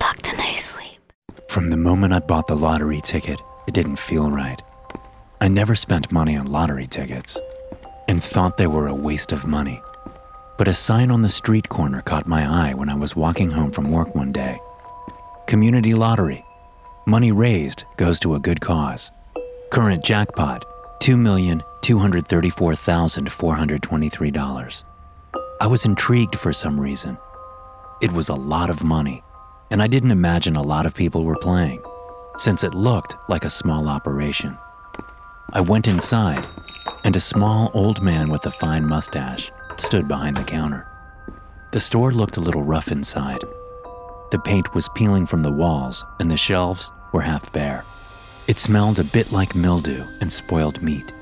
Talk to nicely. From the moment I bought the lottery ticket, it didn't feel right. I never spent money on lottery tickets and thought they were a waste of money. But a sign on the street corner caught my eye when I was walking home from work one day. Community lottery. Money raised goes to a good cause. Current jackpot $2,234,423. I was intrigued for some reason. It was a lot of money, and I didn't imagine a lot of people were playing, since it looked like a small operation. I went inside, and a small old man with a fine mustache stood behind the counter. The store looked a little rough inside. The paint was peeling from the walls, and the shelves were half bare. It smelled a bit like mildew and spoiled meat.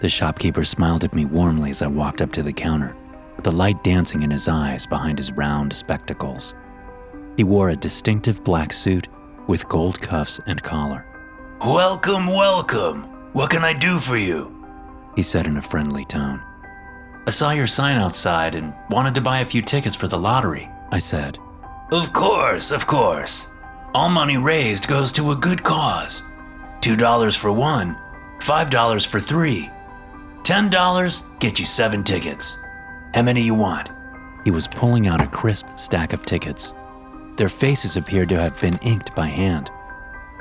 The shopkeeper smiled at me warmly as I walked up to the counter, the light dancing in his eyes behind his round spectacles. He wore a distinctive black suit with gold cuffs and collar. Welcome, welcome. What can I do for you? He said in a friendly tone. I saw your sign outside and wanted to buy a few tickets for the lottery. I said, Of course, of course. All money raised goes to a good cause. $2 for one, $5 for three. $10 get you seven tickets. How many you want? He was pulling out a crisp stack of tickets. Their faces appeared to have been inked by hand.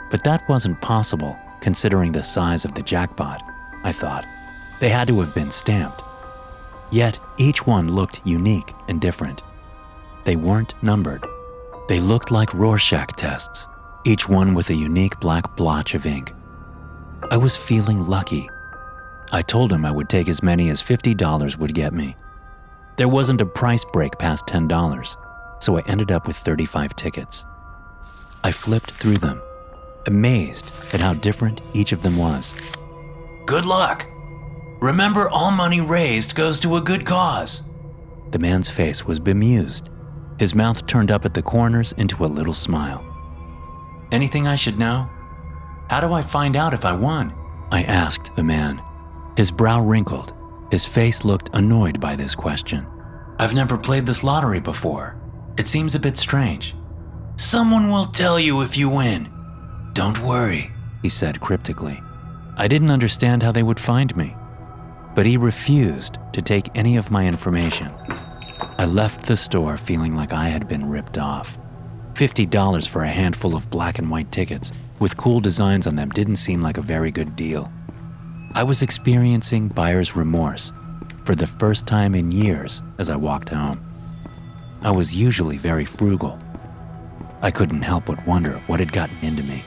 But that wasn't possible, considering the size of the jackpot, I thought. They had to have been stamped. Yet each one looked unique and different. They weren't numbered. They looked like Rorschach tests, each one with a unique black blotch of ink. I was feeling lucky. I told him I would take as many as $50 would get me. There wasn't a price break past $10, so I ended up with 35 tickets. I flipped through them, amazed at how different each of them was. Good luck. Remember, all money raised goes to a good cause. The man's face was bemused, his mouth turned up at the corners into a little smile. Anything I should know? How do I find out if I won? I asked the man. His brow wrinkled. His face looked annoyed by this question. I've never played this lottery before. It seems a bit strange. Someone will tell you if you win. Don't worry. He said cryptically. I didn't understand how they would find me, but he refused to take any of my information. I left the store feeling like I had been ripped off. $50 for a handful of black and white tickets with cool designs on them didn't seem like a very good deal. I was experiencing buyer's remorse for the first time in years as I walked home. I was usually very frugal. I couldn't help but wonder what had gotten into me.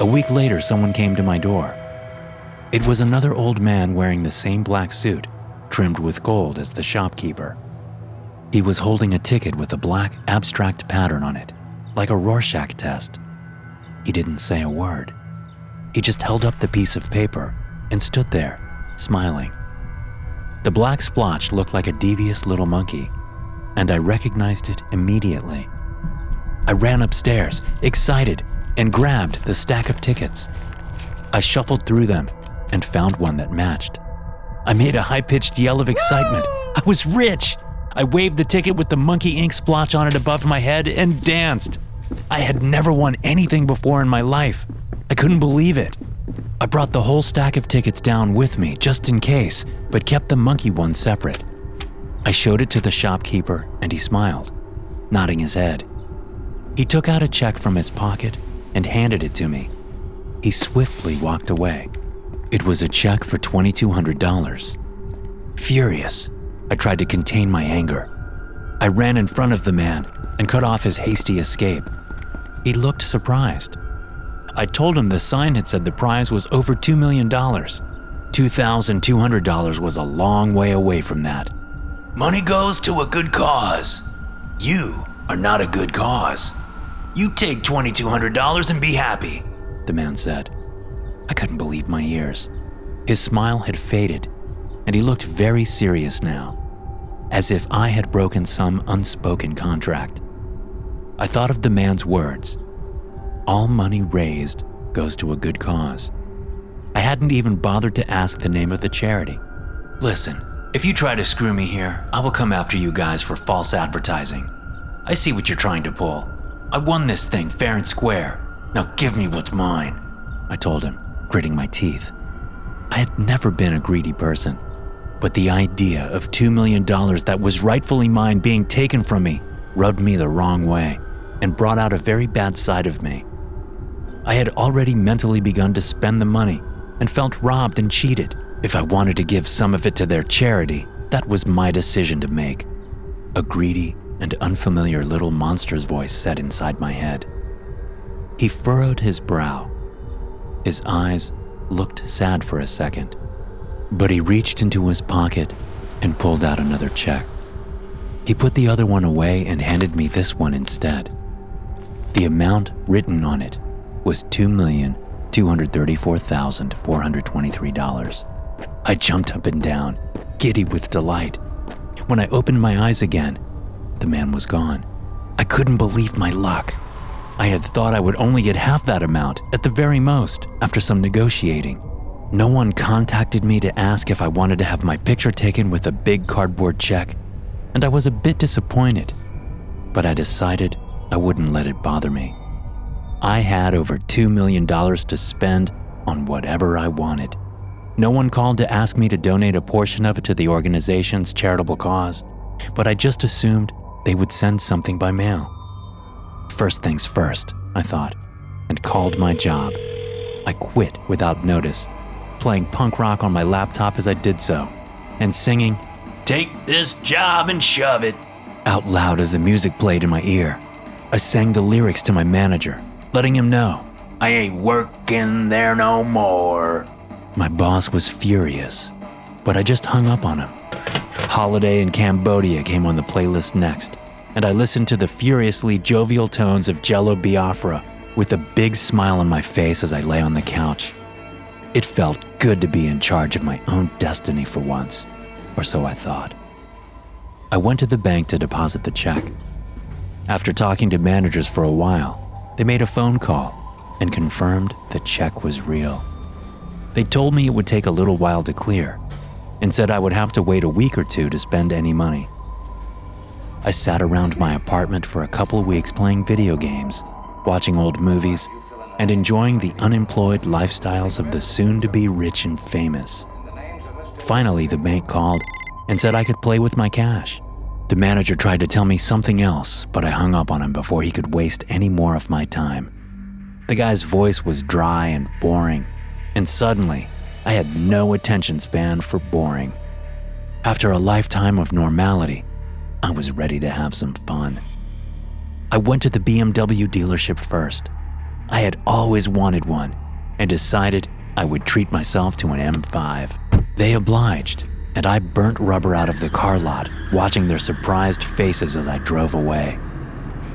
A week later, someone came to my door. It was another old man wearing the same black suit, trimmed with gold as the shopkeeper. He was holding a ticket with a black abstract pattern on it, like a Rorschach test. He didn't say a word. He just held up the piece of paper and stood there, smiling. The black splotch looked like a devious little monkey, and I recognized it immediately. I ran upstairs, excited, and grabbed the stack of tickets. I shuffled through them and found one that matched. I made a high pitched yell of excitement. I was rich! I waved the ticket with the monkey ink splotch on it above my head and danced. I had never won anything before in my life. I couldn't believe it. I brought the whole stack of tickets down with me just in case, but kept the monkey one separate. I showed it to the shopkeeper and he smiled, nodding his head. He took out a check from his pocket and handed it to me. He swiftly walked away. It was a check for $2,200. Furious, I tried to contain my anger. I ran in front of the man and cut off his hasty escape. He looked surprised. I told him the sign had said the prize was over $2 million. $2,200 was a long way away from that. Money goes to a good cause. You are not a good cause. You take $2,200 and be happy. The man said. I couldn't believe my ears. His smile had faded, and he looked very serious now, as if I had broken some unspoken contract. I thought of the man's words All money raised goes to a good cause. I hadn't even bothered to ask the name of the charity. Listen, if you try to screw me here, I will come after you guys for false advertising. I see what you're trying to pull. I won this thing fair and square. Now give me what's mine. I told him, gritting my teeth. I had never been a greedy person, but the idea of $2 million that was rightfully mine being taken from me rubbed me the wrong way and brought out a very bad side of me. I had already mentally begun to spend the money and felt robbed and cheated. If I wanted to give some of it to their charity, that was my decision to make. A greedy and unfamiliar little monster's voice said inside my head. He furrowed his brow. His eyes looked sad for a second, but he reached into his pocket and pulled out another check. He put the other one away and handed me this one instead. The amount written on it was $2,234,423. I jumped up and down, giddy with delight. When I opened my eyes again, the man was gone. I couldn't believe my luck. I had thought I would only get half that amount, at the very most, after some negotiating. No one contacted me to ask if I wanted to have my picture taken with a big cardboard check, and I was a bit disappointed. But I decided I wouldn't let it bother me. I had over $2 million to spend on whatever I wanted. No one called to ask me to donate a portion of it to the organization's charitable cause, but I just assumed they would send something by mail. First things first, I thought, and called my job. I quit without notice, playing punk rock on my laptop as I did so, and singing, Take this job and shove it. out loud as the music played in my ear. I sang the lyrics to my manager, letting him know. I ain't working there no more. My boss was furious, but I just hung up on him. Holiday in Cambodia came on the playlist next, and I listened to the furiously jovial tones of Jello Biafra with a big smile on my face as I lay on the couch. It felt good to be in charge of my own destiny for once, or so I thought. I went to the bank to deposit the check. After talking to managers for a while, they made a phone call and confirmed the check was real. They told me it would take a little while to clear and said I would have to wait a week or two to spend any money. I sat around my apartment for a couple weeks playing video games, watching old movies, and enjoying the unemployed lifestyles of the soon to be rich and famous. Finally, the bank called and said I could play with my cash. The manager tried to tell me something else, but I hung up on him before he could waste any more of my time. The guy's voice was dry and boring, and suddenly, I had no attention span for boring. After a lifetime of normality, I was ready to have some fun. I went to the BMW dealership first. I had always wanted one and decided I would treat myself to an M5. They obliged, and I burnt rubber out of the car lot, watching their surprised faces as I drove away.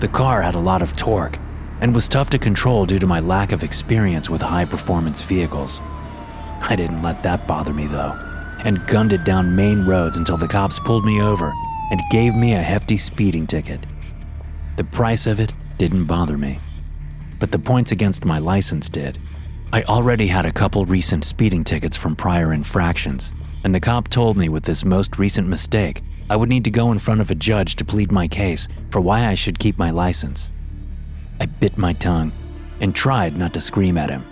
The car had a lot of torque and was tough to control due to my lack of experience with high performance vehicles. I didn't let that bother me though, and gunned it down main roads until the cops pulled me over and gave me a hefty speeding ticket. The price of it didn't bother me, but the points against my license did. I already had a couple recent speeding tickets from prior infractions, and the cop told me with this most recent mistake, I would need to go in front of a judge to plead my case for why I should keep my license. I bit my tongue and tried not to scream at him.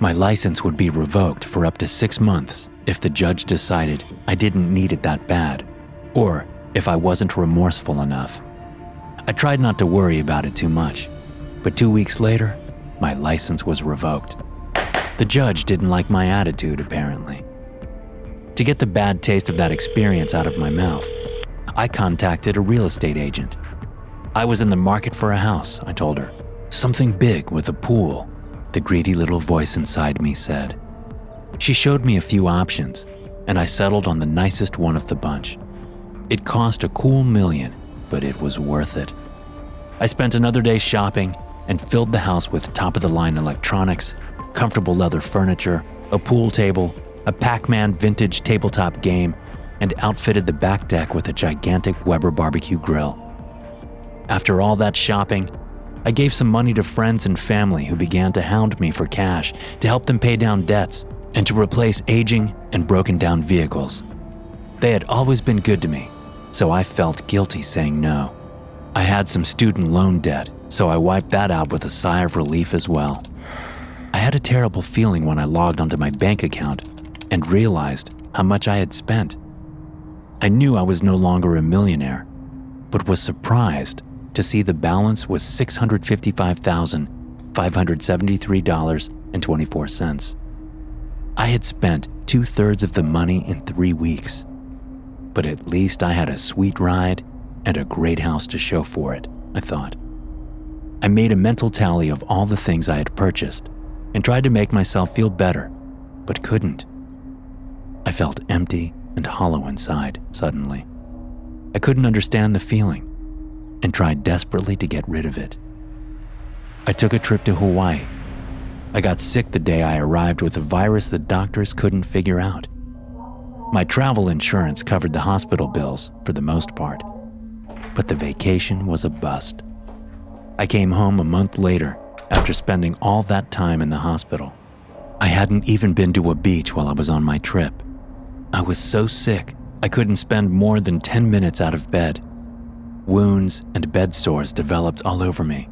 My license would be revoked for up to six months if the judge decided I didn't need it that bad, or if I wasn't remorseful enough. I tried not to worry about it too much, But two weeks later, my license was revoked. The judge didn't like my attitude, apparently. To get the bad taste of that experience out of my mouth, I contacted a real estate agent. I was in the market for a house, I told her. Something big with a pool, the greedy little voice inside me said. She showed me a few options, and I settled on the nicest one of the bunch. It cost a cool million, but it was worth it. I spent another day shopping and filled the house with top of the line electronics, comfortable leather furniture, a pool table, a Pac Man vintage tabletop game, and outfitted the back deck with a gigantic Weber barbecue grill. After all that shopping, I gave some money to friends and family who began to hound me for cash to help them pay down debts and to replace aging and broken down vehicles. They had always been good to me, so I felt guilty saying no. I had some student loan debt, so I wiped that out with a sigh of relief as well. I had a terrible feeling when I logged onto my bank account and realized how much I had spent. I knew I was no longer a millionaire, but was surprised to see the balance was $655,573.24. I had spent two thirds of the money in three weeks, but at least I had a sweet ride and a great house to show for it, I thought. I made a mental tally of all the things I had purchased and tried to make myself feel better, but couldn't. I felt empty and hollow inside suddenly. I couldn't understand the feeling and tried desperately to get rid of it. I took a trip to Hawaii. I got sick the day I arrived with a virus that doctors couldn't figure out. My travel insurance covered the hospital bills for the most part, but the vacation was a bust. I came home a month later after spending all that time in the hospital. I hadn't even been to a beach while I was on my trip. I was so sick, I couldn't spend more than 10 minutes out of bed. Wounds and bed sores developed all over me,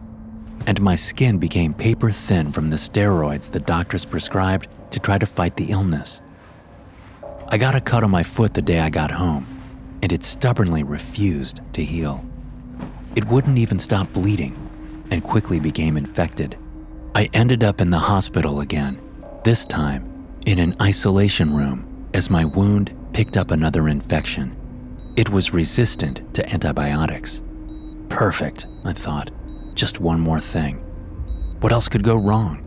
and my skin became paper thin from the steroids the doctors prescribed to try to fight the illness. I got a cut on my foot the day I got home, and it stubbornly refused to heal. It wouldn't even stop bleeding and quickly became infected. I ended up in the hospital again, this time in an isolation room as my wound picked up another infection. It was resistant to antibiotics. Perfect, I thought. Just one more thing. What else could go wrong?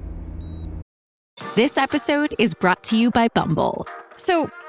This episode is brought to you by Bumble. So,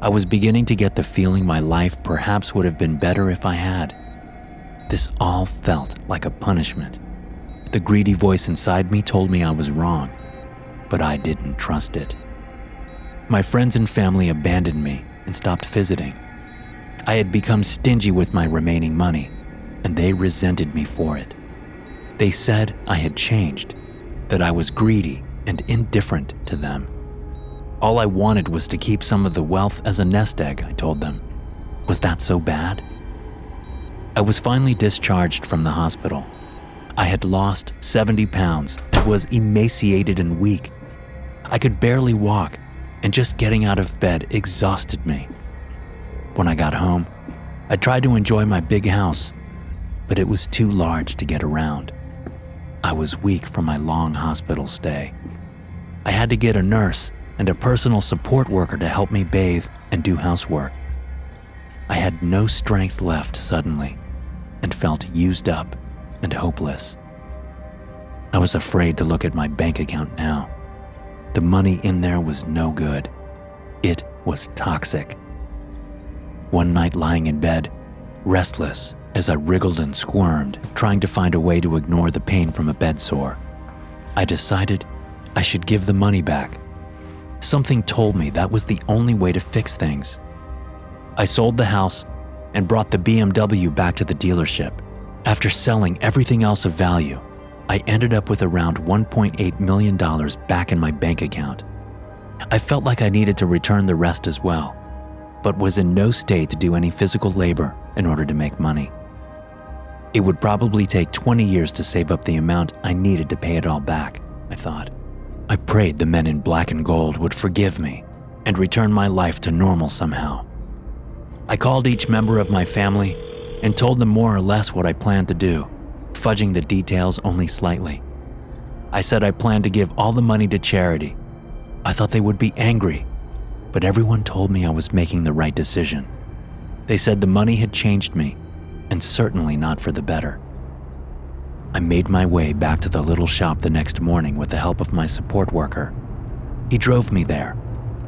I was beginning to get the feeling my life perhaps would have been better if I had. This all felt like a punishment. The greedy voice inside me told me I was wrong, but I didn't trust it. My friends and family abandoned me and stopped visiting. I had become stingy with my remaining money, and they resented me for it. They said I had changed, that I was greedy and indifferent to them. All I wanted was to keep some of the wealth as a nest egg, I told them. Was that so bad? I was finally discharged from the hospital. I had lost 70 pounds and was emaciated and weak. I could barely walk, and just getting out of bed exhausted me. When I got home, I tried to enjoy my big house, but it was too large to get around. I was weak from my long hospital stay. I had to get a nurse and a personal support worker to help me bathe and do housework. I had no strength left suddenly and felt used up and hopeless. I was afraid to look at my bank account now. The money in there was no good. It was toxic. One night lying in bed, restless as I wriggled and squirmed, trying to find a way to ignore the pain from a bed sore, I decided I should give the money back. Something told me that was the only way to fix things. I sold the house and brought the BMW back to the dealership. After selling everything else of value, I ended up with around $1.8 million back in my bank account. I felt like I needed to return the rest as well, but was in no state to do any physical labor in order to make money. It would probably take 20 years to save up the amount I needed to pay it all back, I thought. I prayed the men in black and gold would forgive me and return my life to normal somehow. I called each member of my family and told them more or less what I planned to do, fudging the details only slightly. I said I planned to give all the money to charity. I thought they would be angry, but everyone told me I was making the right decision. They said the money had changed me, and certainly not for the better. I made my way back to the little shop the next morning with the help of my support worker. He drove me there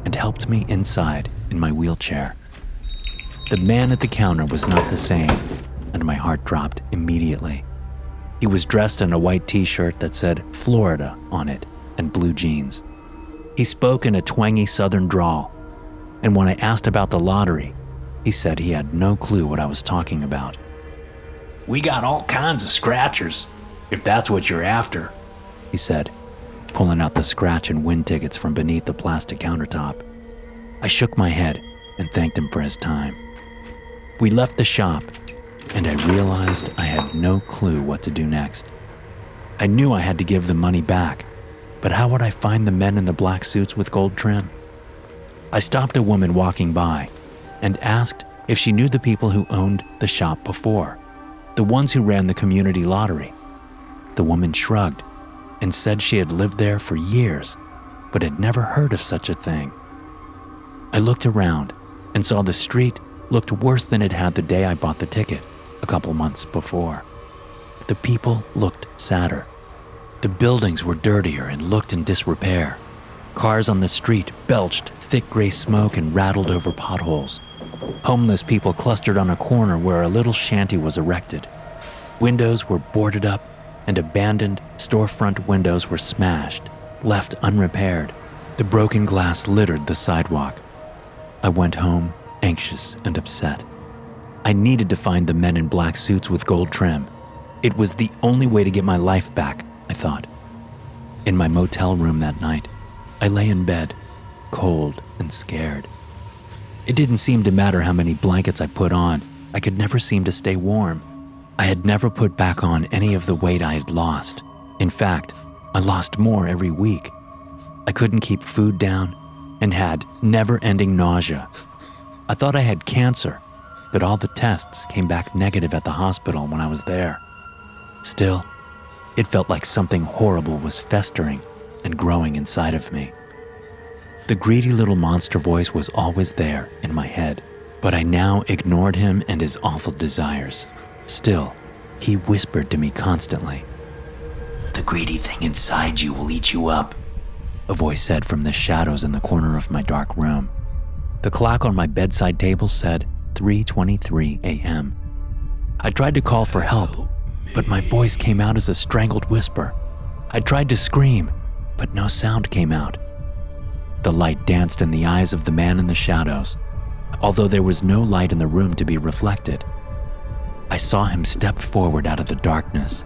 and helped me inside in my wheelchair. The man at the counter was not the same, and my heart dropped immediately. He was dressed in a white t shirt that said Florida on it and blue jeans. He spoke in a twangy southern drawl, and when I asked about the lottery, he said he had no clue what I was talking about. We got all kinds of scratchers, if that's what you're after, he said, pulling out the scratch and win tickets from beneath the plastic countertop. I shook my head and thanked him for his time. We left the shop, and I realized I had no clue what to do next. I knew I had to give the money back, but how would I find the men in the black suits with gold trim? I stopped a woman walking by and asked if she knew the people who owned the shop before, the ones who ran the community lottery. The woman shrugged and said she had lived there for years, but had never heard of such a thing. I looked around and saw the street looked worse than it had the day I bought the ticket a couple months before. The people looked sadder. The buildings were dirtier and looked in disrepair. Cars on the street belched thick gray smoke and rattled over potholes. Homeless people clustered on a corner where a little shanty was erected. Windows were boarded up, and abandoned storefront windows were smashed, left unrepaired. The broken glass littered the sidewalk. I went home anxious and upset. I needed to find the men in black suits with gold trim. It was the only way to get my life back, I thought. In my motel room that night, I lay in bed, cold and scared. It didn't seem to matter how many blankets I put on, I could never seem to stay warm. I had never put back on any of the weight I had lost. In fact, I lost more every week. I couldn't keep food down and had never ending nausea I thought I had cancer, but all the tests came back negative at the hospital when I was there. Still, it felt like something horrible was festering and growing inside of me. The greedy little monster voice was always there in my head, but I now ignored him and his awful desires. Still, he whispered to me constantly. The greedy thing inside you will eat you up, a voice said from the shadows in the corner of my dark room. The clock on my bedside table said 3:23 a.m. I tried to call for help, but my voice came out as a strangled whisper. I tried to scream, but no sound came out. The light danced in the eyes of the man in the shadows, although there was no light in the room to be reflected. I saw him step forward out of the darkness.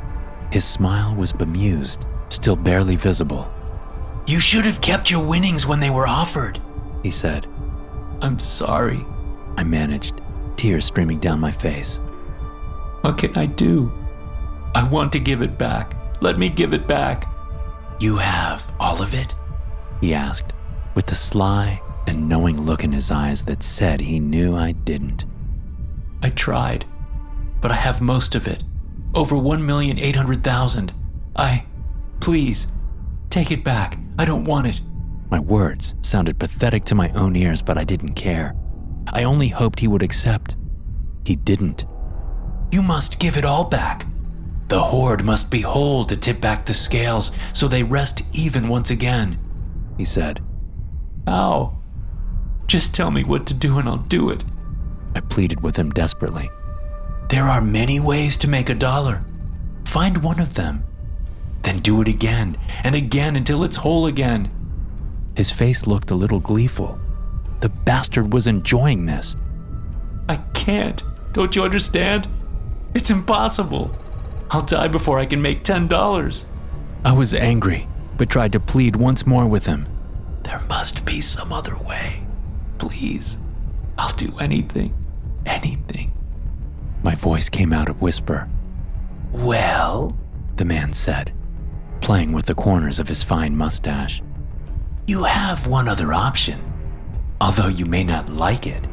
His smile was bemused, still barely visible. You should have kept your winnings when they were offered, he said. I'm sorry. I managed, tears streaming down my face. What can I do? I want to give it back. Let me give it back. You have all of it? He asked, with a sly and knowing look in his eyes that said he knew I didn't. I tried, but I have most of it. Over 1,800,000. I. Please, take it back. I don't want it. My words sounded pathetic to my own ears, but I didn't care. I only hoped he would accept. He didn't. You must give it all back. The horde must be whole to tip back the scales so they rest even once again, he said. How? Just tell me what to do and I'll do it. I pleaded with him desperately. There are many ways to make a dollar. Find one of them. Then do it again and again until it's whole again. His face looked a little gleeful. The bastard was enjoying this. I can't. Don't you understand? It's impossible. I'll die before I can make $10. I was angry, but tried to plead once more with him. There must be some other way. Please, I'll do anything. Anything. My voice came out a whisper. Well, the man said, playing with the corners of his fine mustache. You have one other option, although you may not like it.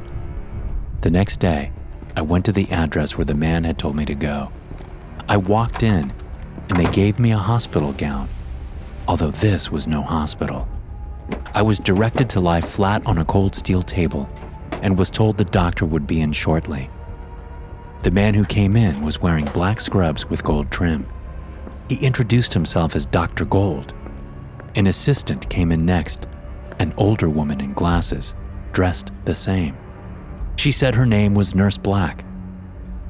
The next day, I went to the address where the man had told me to go. I walked in, and they gave me a hospital gown, although this was no hospital. I was directed to lie flat on a cold steel table and was told the doctor would be in shortly. The man who came in was wearing black scrubs with gold trim. He introduced himself as Dr. Gold. An assistant came in next, an older woman in glasses, dressed the same. She said her name was Nurse Black.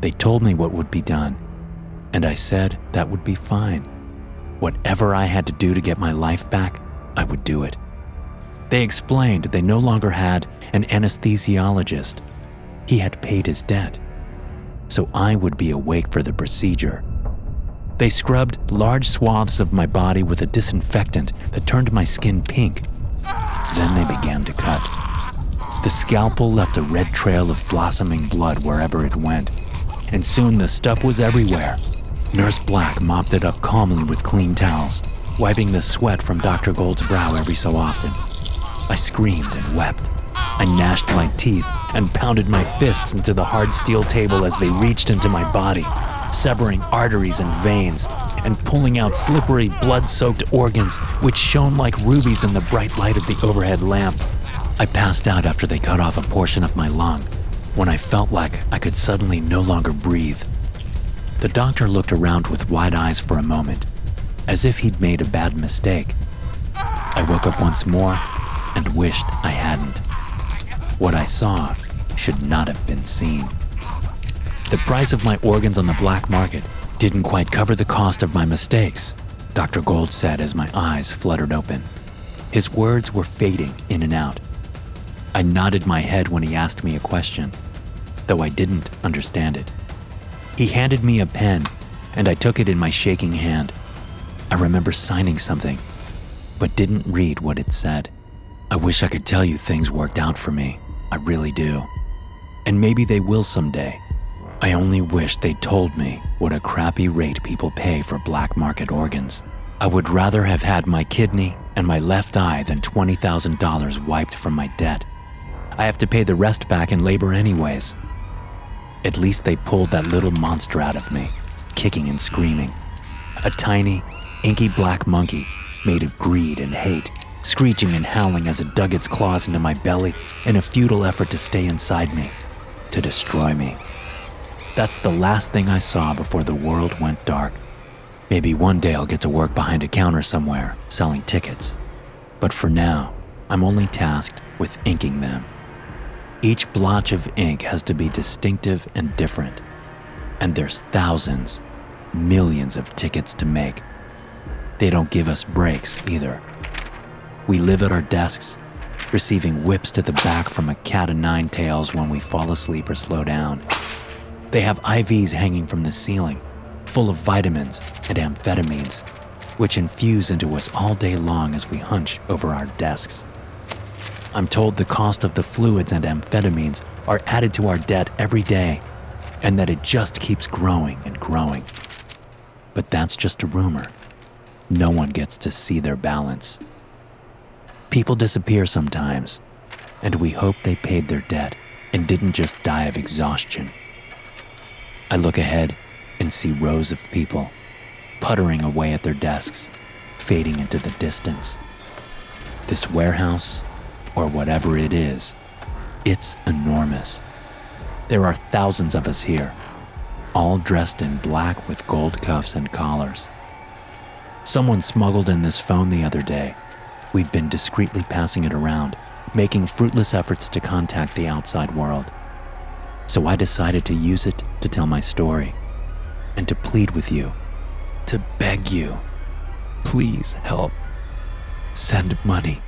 They told me what would be done, and I said that would be fine. Whatever I had to do to get my life back, I would do it. They explained they no longer had an anesthesiologist. He had paid his debt, so I would be awake for the procedure. They scrubbed large swaths of my body with a disinfectant that turned my skin pink. Then they began to cut. The scalpel left a red trail of blossoming blood wherever it went, and soon the stuff was everywhere. Nurse Black mopped it up calmly with clean towels, wiping the sweat from Dr. Gold's brow every so often. I screamed and wept. I gnashed my teeth and pounded my fists into the hard steel table as they reached into my body, severing arteries and veins and pulling out slippery, blood soaked organs which shone like rubies in the bright light of the overhead lamp. I passed out after they cut off a portion of my lung when I felt like I could suddenly no longer breathe. The doctor looked around with wide eyes for a moment, as if he'd made a bad mistake. I woke up once more and wished I hadn't. What I saw should not have been seen. The price of my organs on the black market didn't quite cover the cost of my mistakes, Dr. Gold said as my eyes fluttered open. His words were fading in and out. I nodded my head when he asked me a question, though I didn't understand it. He handed me a pen, and I took it in my shaking hand. I remember signing something, but didn't read what it said. I wish I could tell you things worked out for me. I really do. And maybe they will someday. I only wish they'd told me what a crappy rate people pay for black market organs. I would rather have had my kidney and my left eye than $20,000 wiped from my debt. I have to pay the rest back in labor, anyways. At least they pulled that little monster out of me, kicking and screaming. A tiny, inky black monkey made of greed and hate, screeching and howling as it dug its claws into my belly in a futile effort to stay inside me, to destroy me. That's the last thing I saw before the world went dark. Maybe one day I'll get to work behind a counter somewhere, selling tickets. But for now, I'm only tasked with inking them. Each blotch of ink has to be distinctive and different. And there's thousands, millions of tickets to make. They don't give us breaks either. We live at our desks, receiving whips to the back from a cat o' nine tails when we fall asleep or slow down. They have IVs hanging from the ceiling, full of vitamins and amphetamines, which infuse into us all day long as we hunch over our desks. I'm told the cost of the fluids and amphetamines are added to our debt every day, and that it just keeps growing and growing. But that's just a rumor. No one gets to see their balance. People disappear sometimes, and we hope they paid their debt and didn't just die of exhaustion. I look ahead and see rows of people puttering away at their desks, fading into the distance. This warehouse or whatever it is, it's enormous. There are thousands of us here, all dressed in black with gold cuffs and collars. Someone smuggled in this phone the other day. We've been discreetly passing it around, making fruitless efforts to contact the outside world. So I decided to use it to tell my story and to plead with you, to beg you, please help. Send money.